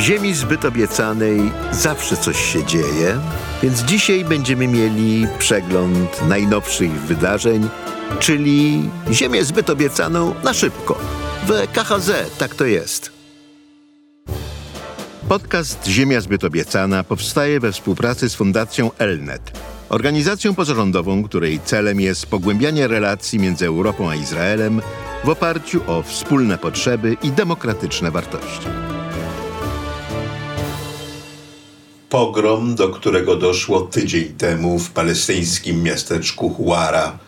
W ziemi zbyt obiecanej zawsze coś się dzieje, więc dzisiaj będziemy mieli przegląd najnowszych wydarzeń, czyli Ziemię zbyt obiecaną na szybko. W KHZ tak to jest. Podcast Ziemia zbyt obiecana powstaje we współpracy z Fundacją Elnet, organizacją pozarządową, której celem jest pogłębianie relacji między Europą a Izraelem w oparciu o wspólne potrzeby i demokratyczne wartości. Pogrom, do którego doszło tydzień temu w palestyńskim miasteczku Huara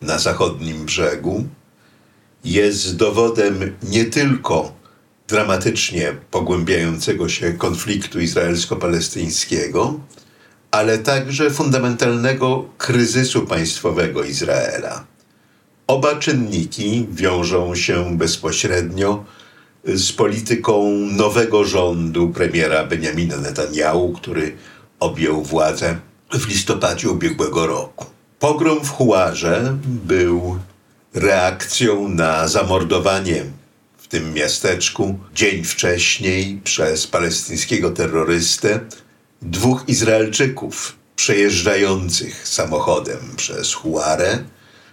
na zachodnim brzegu, jest dowodem nie tylko dramatycznie pogłębiającego się konfliktu izraelsko-palestyńskiego, ale także fundamentalnego kryzysu państwowego Izraela. Oba czynniki wiążą się bezpośrednio z polityką nowego rządu premiera Benjamina Netanyahu, który objął władzę w listopadzie ubiegłego roku. Pogrom w Huarze był reakcją na zamordowanie w tym miasteczku dzień wcześniej przez palestyńskiego terrorystę dwóch Izraelczyków przejeżdżających samochodem przez Huarę.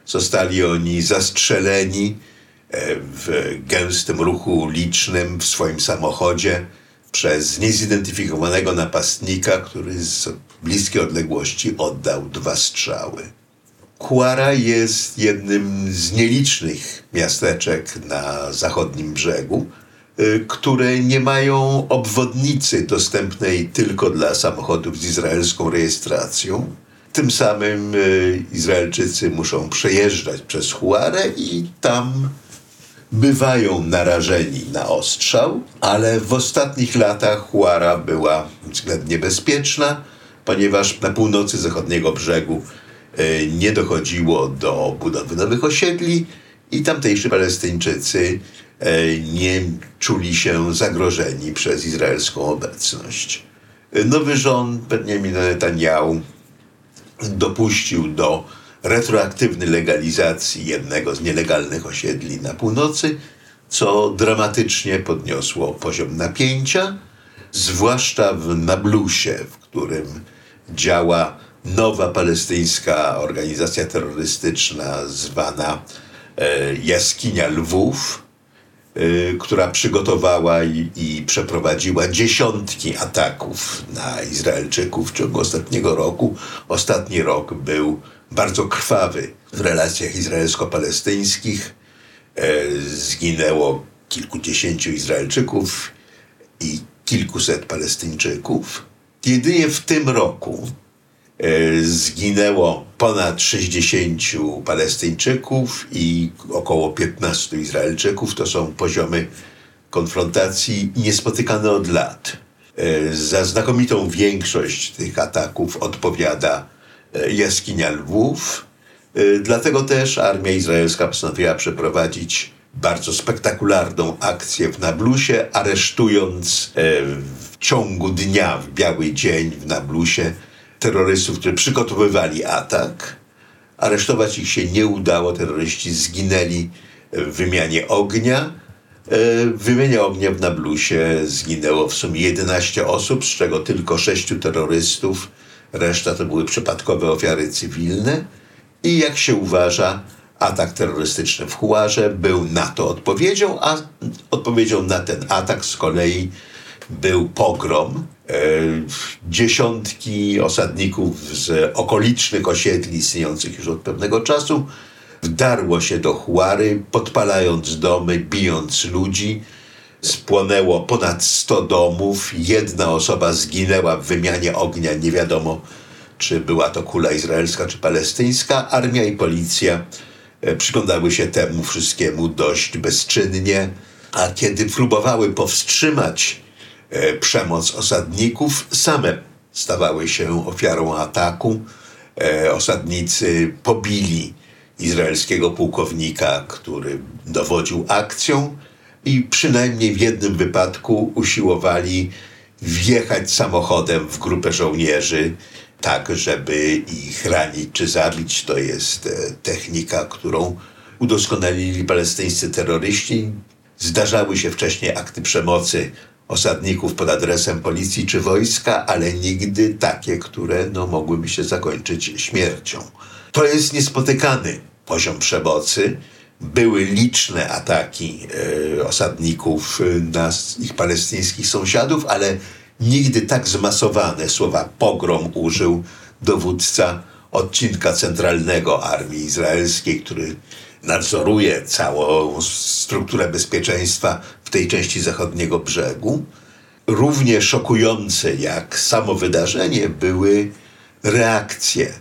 Zostali oni zastrzeleni w gęstym ruchu licznym w swoim samochodzie przez niezidentyfikowanego napastnika, który z bliskiej odległości oddał dwa strzały. Kuara jest jednym z nielicznych miasteczek na zachodnim brzegu, y, które nie mają obwodnicy dostępnej tylko dla samochodów z izraelską rejestracją. Tym samym y, Izraelczycy muszą przejeżdżać przez Huarę i tam bywają narażeni na ostrzał, ale w ostatnich latach Huara była względnie bezpieczna, ponieważ na północy zachodniego brzegu E, nie dochodziło do budowy nowych osiedli i tamtejsi Palestyńczycy e, nie czuli się zagrożeni przez izraelską obecność. E, nowy rząd Benjamina Netanyahu dopuścił do retroaktywnej legalizacji jednego z nielegalnych osiedli na północy, co dramatycznie podniosło poziom napięcia, zwłaszcza w Nablusie, w którym działa nowa palestyńska organizacja terrorystyczna zwana e, Jaskinia Lwów, e, która przygotowała i, i, przeprowadziła dziesiątki ataków na Izraelczyków w ciągu ostatniego roku. Ostatni rok był bardzo krwawy w relacjach izraelsko-palestyńskich. E, zginęło kilkudziesięciu Izraelczyków i kilkuset Palestyńczyków. Jedynie w tym roku E, zginęło ponad 60 Palestyńczyków i około 15 Izraelczyków. To są poziomy konfrontacji niespotykane od lat. E, za znakomitą większość tych ataków odpowiada jaskinia Lwów. Dlatego też armia izraelska postanowiła przeprowadzić bardzo spektakularną akcję w Nablusie, aresztując w ciągu dnia, w biały dzień w Nablusie terrorystów, którzy przygotowywali atak. Aresztować ich się nie udało, terroryści zginęli w wymianie ognia. E, w wymianie ognia w Nablusie zginęło w sumie 11 osób, z czego tylko 6 terrorystów. Reszta to były przypadkowe ofiary cywilne. I jak się uważa, atak terrorystyczny w Huarze był na to odpowiedzią, a odpowiedzią na ten atak z kolei był pogrom. E, dziesiątki osadników z okolicznych osiedli istniejących już od pewnego czasu wdarło się do Huary, podpalając domy, bijąc ludzi. Spłonęło ponad 100 domów. Jedna osoba zginęła w wymianie ognia. Nie wiadomo, czy była to kula izraelska, czy palestyńska. Armia i policja e, przyglądały się temu wszystkiemu dość bezczynnie. A kiedy próbowały powstrzymać E, przemoc osadników same stawały się ofiarą ataku. E, osadnicy pobili izraelskiego pułkownika, który dowodził akcją i przynajmniej w jednym wypadku usiłowali wjechać samochodem w grupę żołnierzy, tak żeby ich ranić czy zabić. To jest e, technika, którą udoskonalili palestyńscy terroryści. Zdarzały się wcześniej akty przemocy osadników pod adresem policji czy wojska, ale nigdy takie, które no, mogłyby się zakończyć śmiercią. To jest niespotykany poziom przemocy. Były liczne ataki e, osadników na ich palestyńskich sąsiadów, ale nigdy tak zmasowane słowa pogrom użył dowódca odcinka centralnego armii izraelskiej, który nadzoruje całą strukturę bezpieczeństwa w tej części zachodniego brzegu. Równie szokujące jak samo wydarzenie były reakcje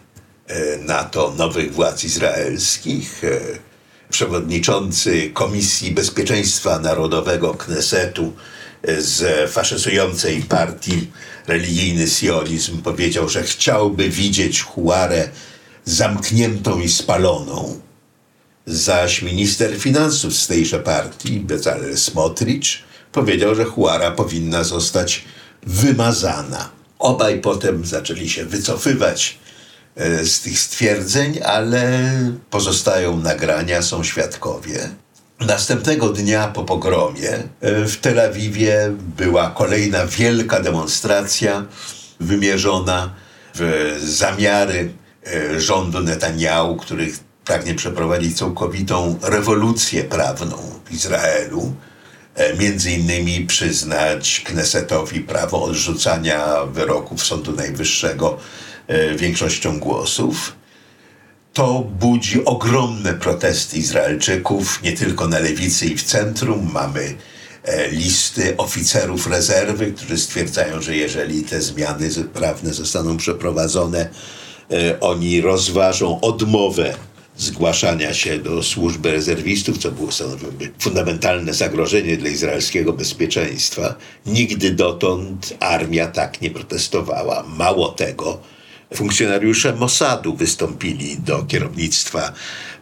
e, na to nowych władz izraelskich. Przewodniczący Komisji Bezpieczeństwa Narodowego Knesetu e, z faszyzującej partii religijny sionizm powiedział, że chciałby widzieć Huarę zamkniętą i spaloną Zaś minister finansów z tejże partii, Bezalel Smotrich, powiedział, że Huara powinna zostać wymazana. Obaj potem zaczęli się wycofywać z tych stwierdzeń, ale pozostają nagrania, są świadkowie. Następnego dnia po pogromie e, w Tel Awiwie była kolejna wielka demonstracja wymierzona w zamiary e, rządu Netanyahu, których pragnie przeprowadzić całkowitą rewolucję prawną w Izraelu, e, między innymi przyznać Knesetowi prawo odrzucania wyroków Sądu Najwyższego e, większością głosów. To budzi ogromne protesty Izraelczyków, nie tylko na lewicy i w centrum. Mamy e, listy oficerów rezerwy, którzy stwierdzają, że jeżeli te zmiany prawne zostaną przeprowadzone, oni rozważą odmowę zgłaszania się do służby rezerwistów, co było stanowiłoby fundamentalne zagrożenie dla izraelskiego bezpieczeństwa. Nigdy dotąd armia tak nie protestowała. Mało tego, funkcjonariusze Mossadu wystąpili do kierownictwa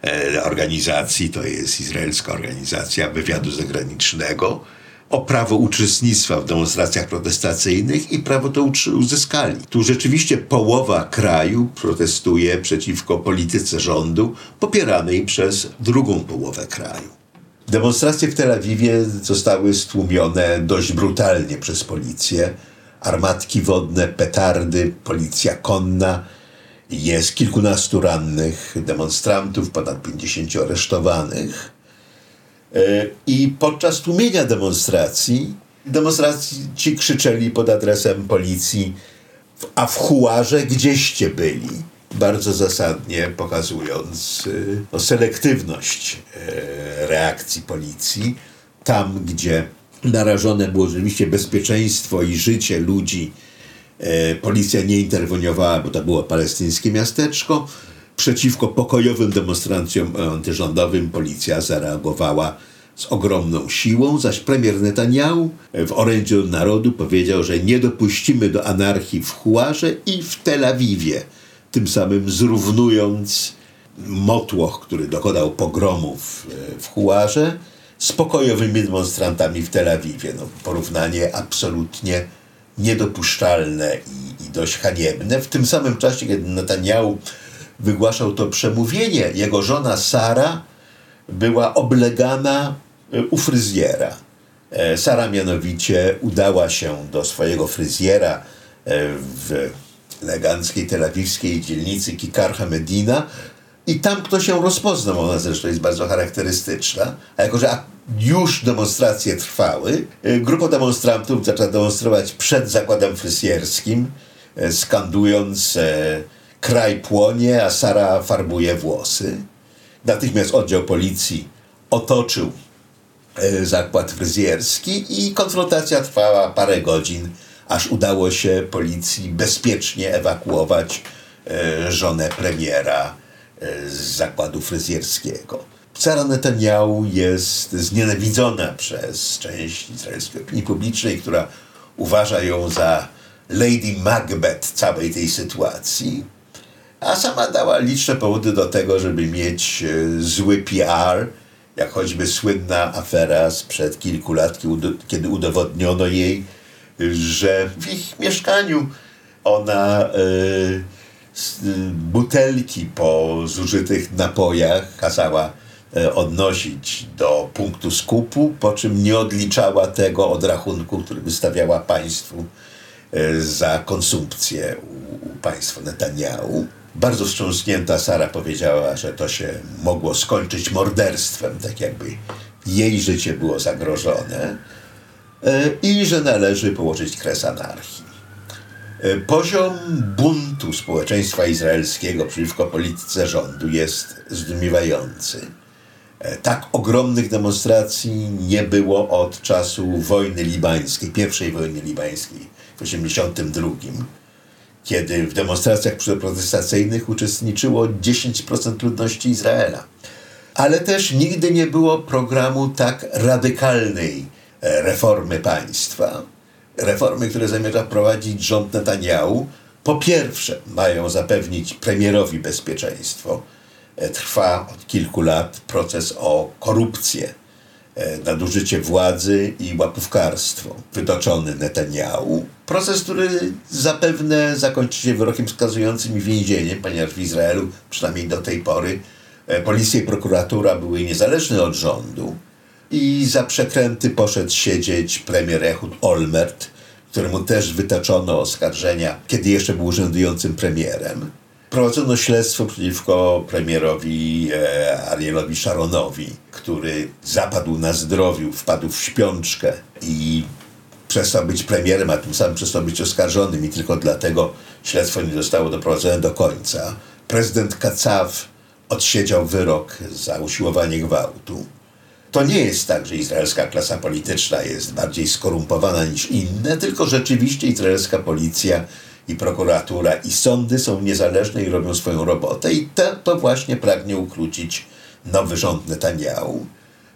e, organizacji, to jest izraelska organizacja wywiadu zagranicznego, o prawo uczestnictwa w demonstracjach protestacyjnych i prawo to uzyskali. Tu rzeczywiście połowa kraju protestuje przeciwko polityce rządu popieranej przez drugą połowę kraju. Demonstracje w Tel Awiwie zostały stłumione dość brutalnie przez policję. Armatki wodne, petardy, policja konna. Jest kilkunastu rannych demonstrantów, ponad 50 aresztowanych. E, I podczas tłumienia demonstracji, demonstracji krzyczeli pod adresem policji, a w Huarze gdzieście byli? Bardzo zasadnie pokazując e, no, selektywność e, reakcji policji. Tam, gdzie narażone było rzeczywiście bezpieczeństwo i życie ludzi, policja nie interweniowała, bo to było palestyńskie miasteczko. Przeciwko pokojowym demonstracjom antyrządowym policja zareagowała z ogromną siłą, zaś premier Netanyahu w orędziu narodu powiedział, że nie dopuścimy do anarchii w Huarze i w Tel Awiwie, tym samym zrównując motłoch, który dokonał pogromów e, w Huarze, z pokojowymi demonstrantami w Tel Awiwie. No, porównanie absolutnie niedopuszczalne i, i dość haniebne. W tym samym czasie, kiedy Netanyahu wygłaszał to przemówienie, jego żona Sara była oblegana e, u fryzjera. E, Sara mianowicie udała się do swojego fryzjera e, w eleganckiej telawiwskiej dzielnicy Kikarcha Medina i tam ktoś ją rozpoznał, ona zresztą jest bardzo charakterystyczna, a jako, że już demonstracje trwały, grupa demonstrantów zaczęła demonstrować przed zakładem fryzjerskim, skandując kraj płonie, a Sara farbuje włosy. Natychmiast oddział policji otoczył zakład fryzjerski i konfrontacja trwała parę godzin, aż udało się policji bezpiecznie ewakuować żonę premiera z zakładu fryzjerskiego. Sara Netanyahu jest znienawidzona przez część izraelskiej opinii publicznej, która uważa ją za Lady Macbeth całej tej sytuacji a sama dała liczne powody do tego, żeby mieć e, zły PR, jak choćby słynna afera sprzed kilku lat, kiedy udowodniono jej, że w ich mieszkaniu ona y, butelki po zużytych napojach kazała e, odnosić do punktu skupu, po czym nie odliczała tego od rachunku, który wystawiała państwu e, za konsumpcję u, państwa Netanyahu. Bardzo wstrząsnięta Sara powiedziała, że to się mogło skończyć morderstwem, tak jakby jej życie było zagrożone e, i że należy położyć kres anarchii. E, poziom buntu społeczeństwa izraelskiego przeciwko polityce rządu jest zdumiewający. E, tak ogromnych demonstracji nie było od czasu wojny libańskiej, pierwszej wojny libańskiej w 1982, kiedy w demonstracjach protestacyjnych uczestniczyło 10% ludności Izraela. Ale też nigdy nie było programu tak radykalnej e, reformy państwa reformy, które zamierza wprowadzić rząd Netanyahu, po pierwsze mają zapewnić premierowi bezpieczeństwo. E, trwa od kilku lat proces o korupcję, e, nadużycie władzy i łapówkarstwo wytoczony Netanyahu. Proces, który zapewne zakończy się wyrokiem skazującym i więzieniem, ponieważ w Izraelu, przynajmniej do tej pory, e, policja i prokuratura były niezależne od rządu i za przekręty poszedł siedzieć premier Ehud Olmert, któremu też wytaczono oskarżenia, kiedy jeszcze był urzędującym premierem. Prowadzono śledztwo przeciwko premierowi e, Arielowi Sharonowi, który zapadł na zdrowiu, wpadł w śpiączkę i przestał być premierem, a tym samym przestał być oskarżonym i tylko dlatego śledztwo nie zostało doprowadzone do końca. Prezydent Kacaw odsiedział wyrok za usiłowanie gwałtu. To nie jest tak, że izraelska klasa polityczna jest bardziej skorumpowana niż inne, tylko rzeczywiście izraelska policja i prokuratura i sądy są niezależne i robią swoją robotę i to, to właśnie pragnie ukrócić nowy rząd Netanyahu.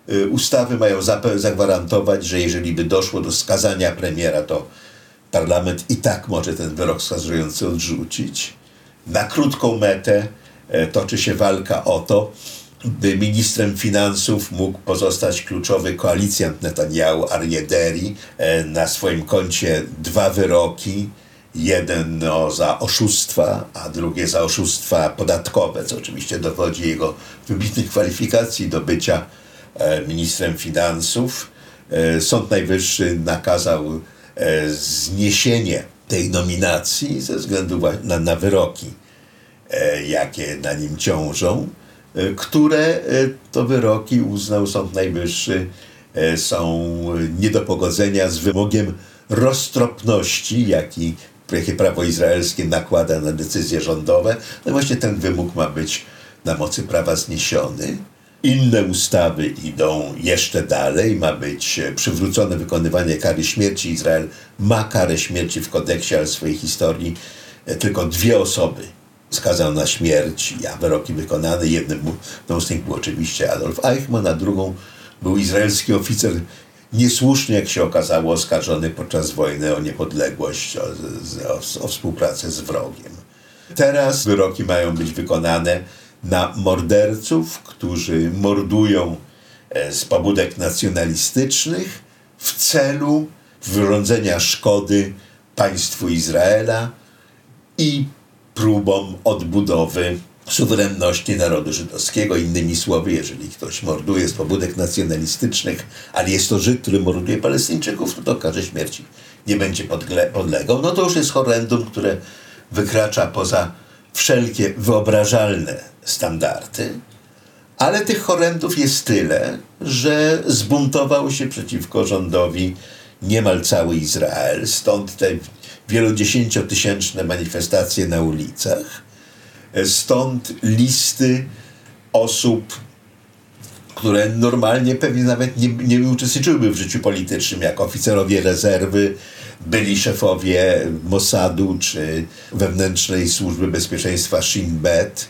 Y, ustawy mają zagwarantować, że jeżeli by doszło do skazania premiera, to parlament i tak może ten wyrok skazujący odrzucić. Na krótką metę e, toczy się walka o to, by ministrem finansów mógł pozostać kluczowy koalicjant Netanyahu, Aryeh Deri, e, na swoim koncie dwa wyroki, jeden no, za oszustwa, a drugie za oszustwa podatkowe, co oczywiście dowodzi jego wybitnych kwalifikacji do bycia e, ministrem finansów. E, Sąd Najwyższy nakazał zniesienie tej nominacji ze względu na, na wyroki, jakie na nim ciążą. E, które e, to wyroki uznał Sąd Najwyższy e, są nie do pogodzenia z wymogiem roztropności, jaki prawo izraelskie nakłada na decyzje rządowe. No właśnie ten wymóg ma być na mocy prawa zniesiony. Inne ustawy idą jeszcze dalej. Ma być przywrócone wykonywanie kary śmierci. Izrael ma karę śmierci w kodeksie, ale w swojej historii tylko dwie osoby skazał na śmierć, a wyroki wykonane. Jednym z nich był oczywiście Adolf Eichmann, a drugą był izraelski oficer niesłusznie, jak się okazało, oskarżony podczas wojny o niepodległość, o, o, o współpracę z wrogiem. Teraz wyroki mają być wykonane na morderców, którzy mordują e, z pobudek nacjonalistycznych w celu wyrządzenia szkody państwu Izraela i próbą odbudowy suwerenności narodu żydowskiego. Innymi słowy, jeżeli ktoś morduje z pobudek nacjonalistycznych, ale jest to Żyd, który morduje Palestyńczyków, no to karze śmierci nie będzie podlegał. No to już jest horrendum, które wykracza poza wszelkie wyobrażalne standardy. Ale tych horrendów jest tyle, że zbuntował się przeciwko rządowi niemal cały Izrael. Stąd te wielodziesięciotysięczne manifestacje na ulicach. Stąd listy osób, które normalnie pewnie nawet nie, nie uczestniczyłyby w życiu politycznym, jak oficerowie rezerwy, byli szefowie Mossadu czy wewnętrznej służby bezpieczeństwa Shin Bet,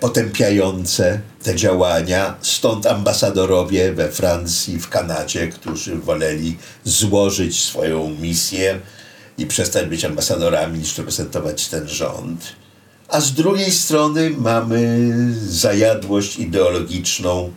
potępiające te działania. Stąd ambasadorowie we Francji, w Kanadzie, którzy woleli złożyć swoją misję i przestać być ambasadorami niż reprezentować ten rząd. A z drugiej strony mamy zajadłość ideologiczną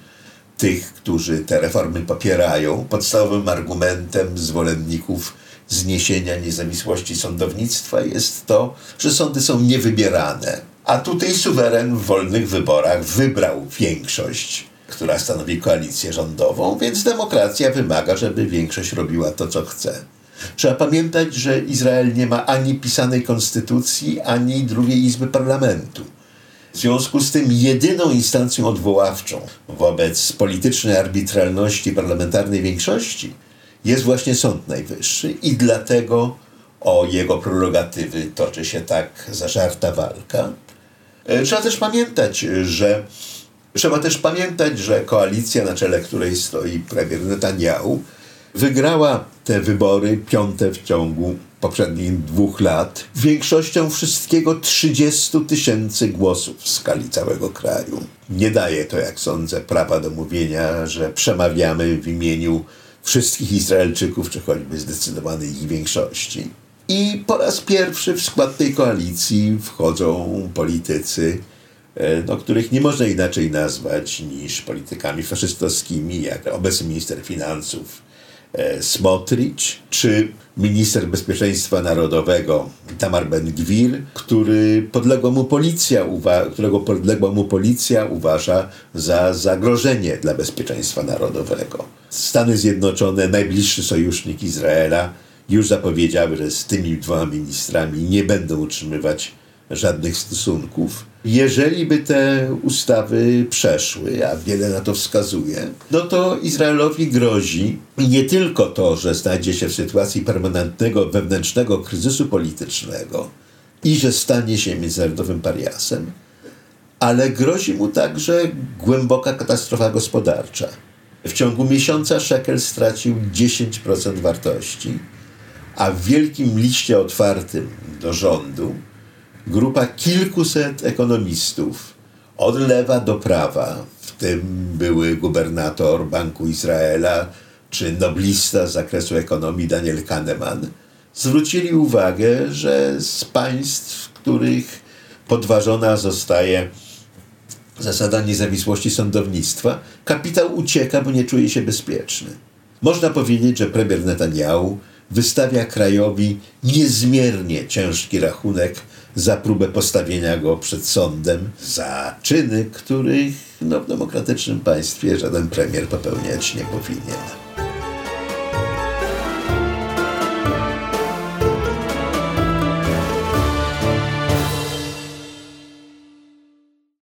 tych, którzy te reformy popierają. Podstawowym argumentem zwolenników zniesienia niezawisłości sądownictwa jest to, że sądy są niewybierane. A tutaj suweren w wolnych wyborach wybrał większość która stanowi koalicję rządową, więc demokracja wymaga, żeby większość robiła to, co chce. Trzeba pamiętać, że Izrael nie ma ani pisanej konstytucji, ani drugiej izby parlamentu. W związku z tym jedyną instancją odwoławczą wobec politycznej arbitralności parlamentarnej większości jest właśnie Sąd Najwyższy i dlatego o jego prerogatywy toczy się tak zażarta walka. E, trzeba też pamiętać, że trzeba też pamiętać, że koalicja, na czele której stoi premier Netanyahu, wygrała te wybory piąte w ciągu poprzednich dwóch lat większością wszystkiego 30 tysięcy głosów w skali całego kraju. Nie daje to, jak sądzę, prawa do mówienia, że przemawiamy w imieniu wszystkich Izraelczyków, czy choćby zdecydowanej ich większości. I po raz pierwszy w skład tej koalicji wchodzą politycy, e, no, których nie można inaczej nazwać niż politykami faszystowskimi, jak obecny minister finansów e, Smotrich, czy minister bezpieczeństwa narodowego Tamar Ben-Gwir, który podległa mu policja, którego podległa mu policja uważa za zagrożenie dla bezpieczeństwa narodowego. Stany Zjednoczone, najbliższy sojusznik Izraela, już zapowiedziały, że z tymi dwoma ministrami nie będą utrzymywać żadnych stosunków. Jeżeli by te ustawy przeszły, a wiele na to wskazuje, no to Izraelowi grozi nie tylko to, że znajdzie się w sytuacji permanentnego wewnętrznego kryzysu politycznego i że stanie się międzynarodowym pariasem, ale grozi mu także głęboka katastrofa gospodarcza. W ciągu miesiąca Shekel stracił 10% wartości a w wielkim liście otwartym do rządu grupa kilkuset ekonomistów od lewa do prawa, w tym były gubernator Banku Izraela czy noblista z zakresu ekonomii Daniel Kahneman, zwrócili uwagę, że z państw, w których podważona zostaje zasada niezawisłości sądownictwa, kapitał ucieka, bo nie czuje się bezpieczny. Można powiedzieć, że premier Netanyahu wystawia krajowi niezmiernie ciężki rachunek za próbę postawienia go przed sądem za czyny, których no, w demokratycznym państwie żaden premier popełniać nie powinien.